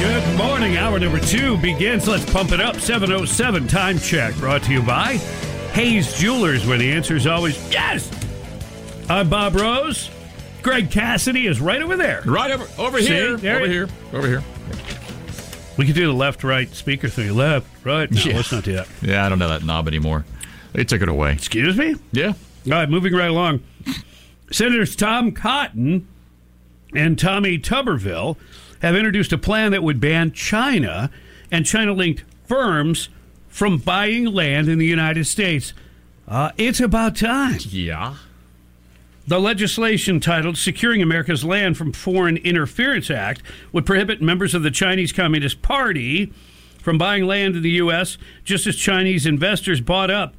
Good morning. Hour number two begins. Let's pump it up. 707 time check brought to you by Hayes Jewelers, where the answer is always yes. I'm Bob Rose. Greg Cassidy is right over there. Right over over See? here. There over it- here. Over here. We could do the left right speaker thing. Left, right. No, Yeah. let's not do that. Yeah, I don't know that knob anymore. They took it away. Excuse me? Yeah. All right, moving right along. Senators Tom Cotton and Tommy Tuberville have introduced a plan that would ban China and China linked firms from buying land in the United States. Uh, it's about time. Yeah. The legislation titled Securing America's Land from Foreign Interference Act would prohibit members of the Chinese Communist Party from buying land in the U.S., just as Chinese investors bought up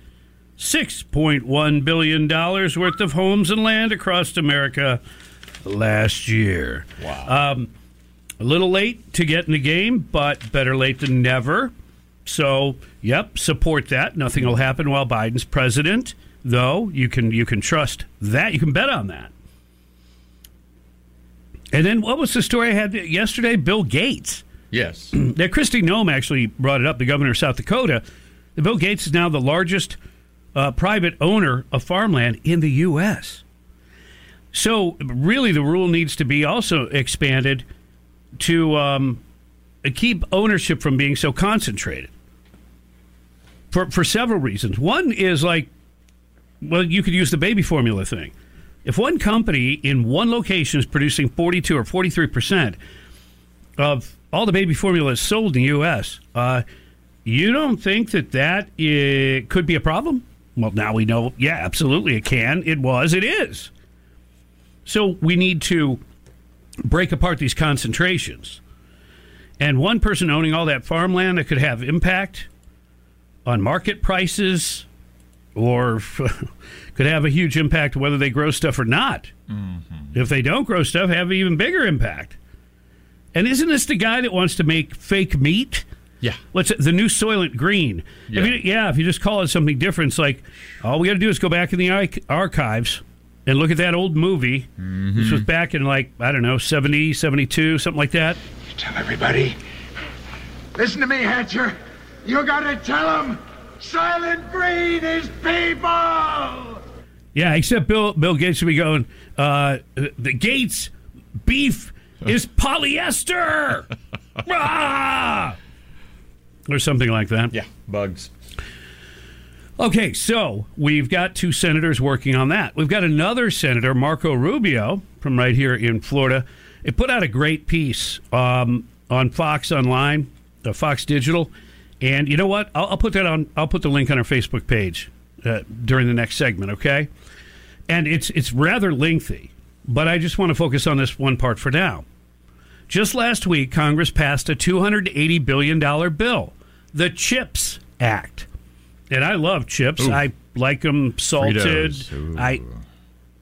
$6.1 billion worth of homes and land across America last year. Wow. Um, a little late to get in the game, but better late than never. So, yep, support that. Nothing will happen while Biden's president, though. You can you can trust that. You can bet on that. And then what was the story I had yesterday? Bill Gates. Yes. That Kristi Noem actually brought it up, the governor of South Dakota. Bill Gates is now the largest uh, private owner of farmland in the U.S. So, really, the rule needs to be also expanded to um, keep ownership from being so concentrated for, for several reasons. One is like, well, you could use the baby formula thing. If one company in one location is producing 42 or 43 percent of all the baby formula sold in the U.S., uh, you don't think that that uh, could be a problem? Well, now we know, yeah, absolutely it can. It was, it is. So we need to break apart these concentrations. And one person owning all that farmland that could have impact on market prices or could have a huge impact whether they grow stuff or not. Mm-hmm. If they don't grow stuff, have an even bigger impact. And isn't this the guy that wants to make fake meat? Yeah. What's it, the new Soylent Green? Yeah. If you, yeah, if you just call it something different, it's like all we got to do is go back in the archives and look at that old movie. This was back in like, I don't know, 70, 72, something like that. Tell everybody. Listen to me, Hatcher. You gotta tell them. Soylent Green is people. Yeah, except Bill Bill Gates would be going, uh, the Gates beef is polyester. Ah! Or something like that. Yeah. Bugs. Okay, so we've got two senators working on that. We've got another senator, Marco Rubio, from right here in Florida. It put out a great piece um, on Fox Online, uh, Fox Digital, and you know what? I'll, I'll put that on. I'll put the link on our Facebook page uh, during the next segment. Okay, and it's it's rather lengthy, but I just want to focus on this one part for now. Just last week, Congress passed a $280 billion bill, the CHIPS Act. And I love chips. Ooh. I like them salted. I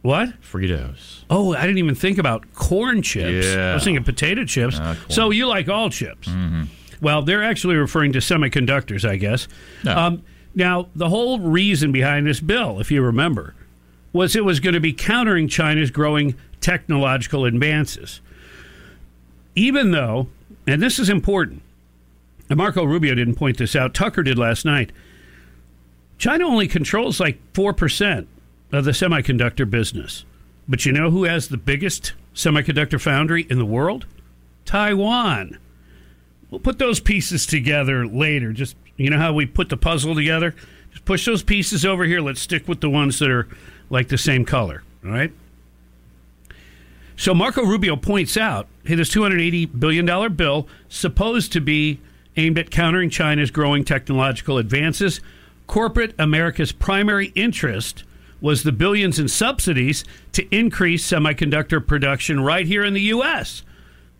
what? Fritos. Oh, I didn't even think about corn chips. I was thinking potato chips. Corn. so you like all chips? Mm-hmm. Well, they're actually referring to semiconductors, I guess. No. Um, now, the whole reason behind this bill, if you remember, was it was going to be countering China's growing technological advances. Even though, and this is important, and Marco Rubio didn't point this out, Tucker did last night. China only controls like 4% of the semiconductor business. But you know who has the biggest semiconductor foundry in the world? Taiwan. We'll put those pieces together later. Just, you know how we put the puzzle together? Just push those pieces over here. Let's stick with the ones that are like the same color. All right? So Marco Rubio points out hey, this $280 billion bill supposed to be aimed at countering China's growing technological advances. Corporate America's primary interest was the billions in subsidies to increase semiconductor production right here in the U.S.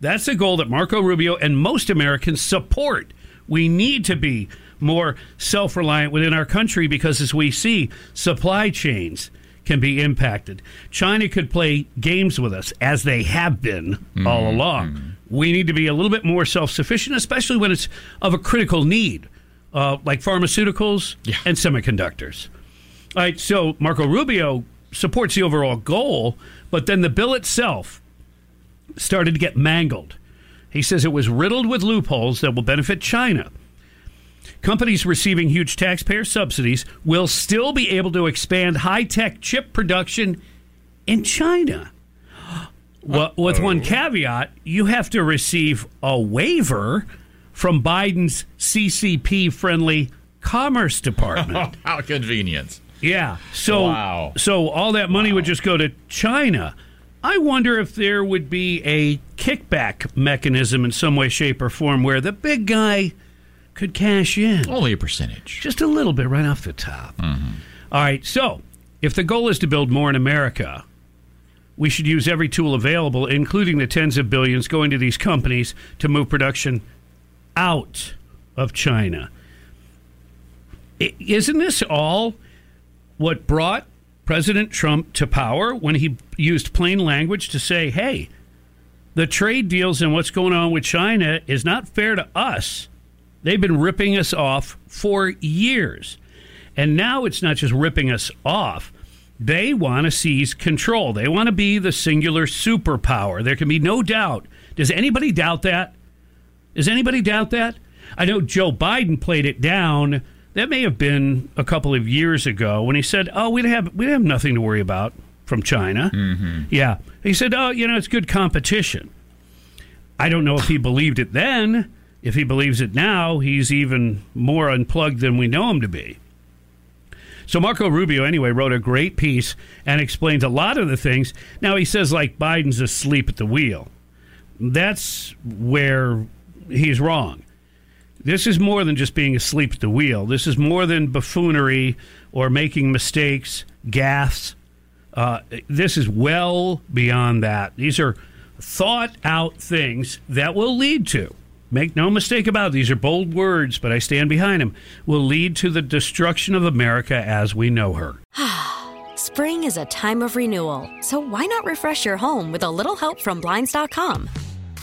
That's a goal that Marco Rubio and most Americans support. We need to be more self reliant within our country because, as we see, supply chains can be impacted. China could play games with us, as they have been all mm-hmm. along. We need to be a little bit more self sufficient, especially when it's of a critical need, uh, like pharmaceuticals and semiconductors. All right, so Marco Rubio supports the overall goal, but then the bill itself started to get mangled. He says it was riddled with loopholes that will benefit China. Companies receiving huge taxpayer subsidies will still be able to expand high tech chip production in China. Well, with one caveat, you have to receive a waiver from Biden's CCP friendly Commerce Department. How convenient. Yeah. So Wow. so all that money would just go to China. I wonder if there would be a kickback mechanism in some way, shape, or form where the big guy could cash in Only a percentage. just a little bit right off the top. Mm-hmm. All right. So if the goal is to build more in America, we should use every tool available, including the tens of billions going to these companies to move production out of China. Isn't this all what brought President Trump to power when he used plain language to say, hey, the trade deals and what's going on with China is not fair to us. They've been ripping us off for years. And now it's not just ripping us off. They want to seize control. They want to be the singular superpower. There can be no doubt. Does anybody doubt that? Does anybody doubt that? I know Joe Biden played it down. That may have been a couple of years ago when he said, "Oh, we have we have nothing to worry about from China." Mm-hmm. Yeah, he said, "Oh, you know, it's good competition." I don't know if he believed it then. If he believes it now, he's even more unplugged than we know him to be. So Marco Rubio, anyway, wrote a great piece and explains a lot of the things. Now he says like Biden's asleep at the wheel. That's where he's wrong. This is more than just being asleep at the wheel. This is more than buffoonery or making mistakes, gaffes. Uh, this is well beyond that. These are thought out things that will lead to, make no mistake about it, these are bold words, but I stand behind them, will lead to the destruction of America as we know her. Spring is a time of renewal, so why not refresh your home with a little help from Blinds.com?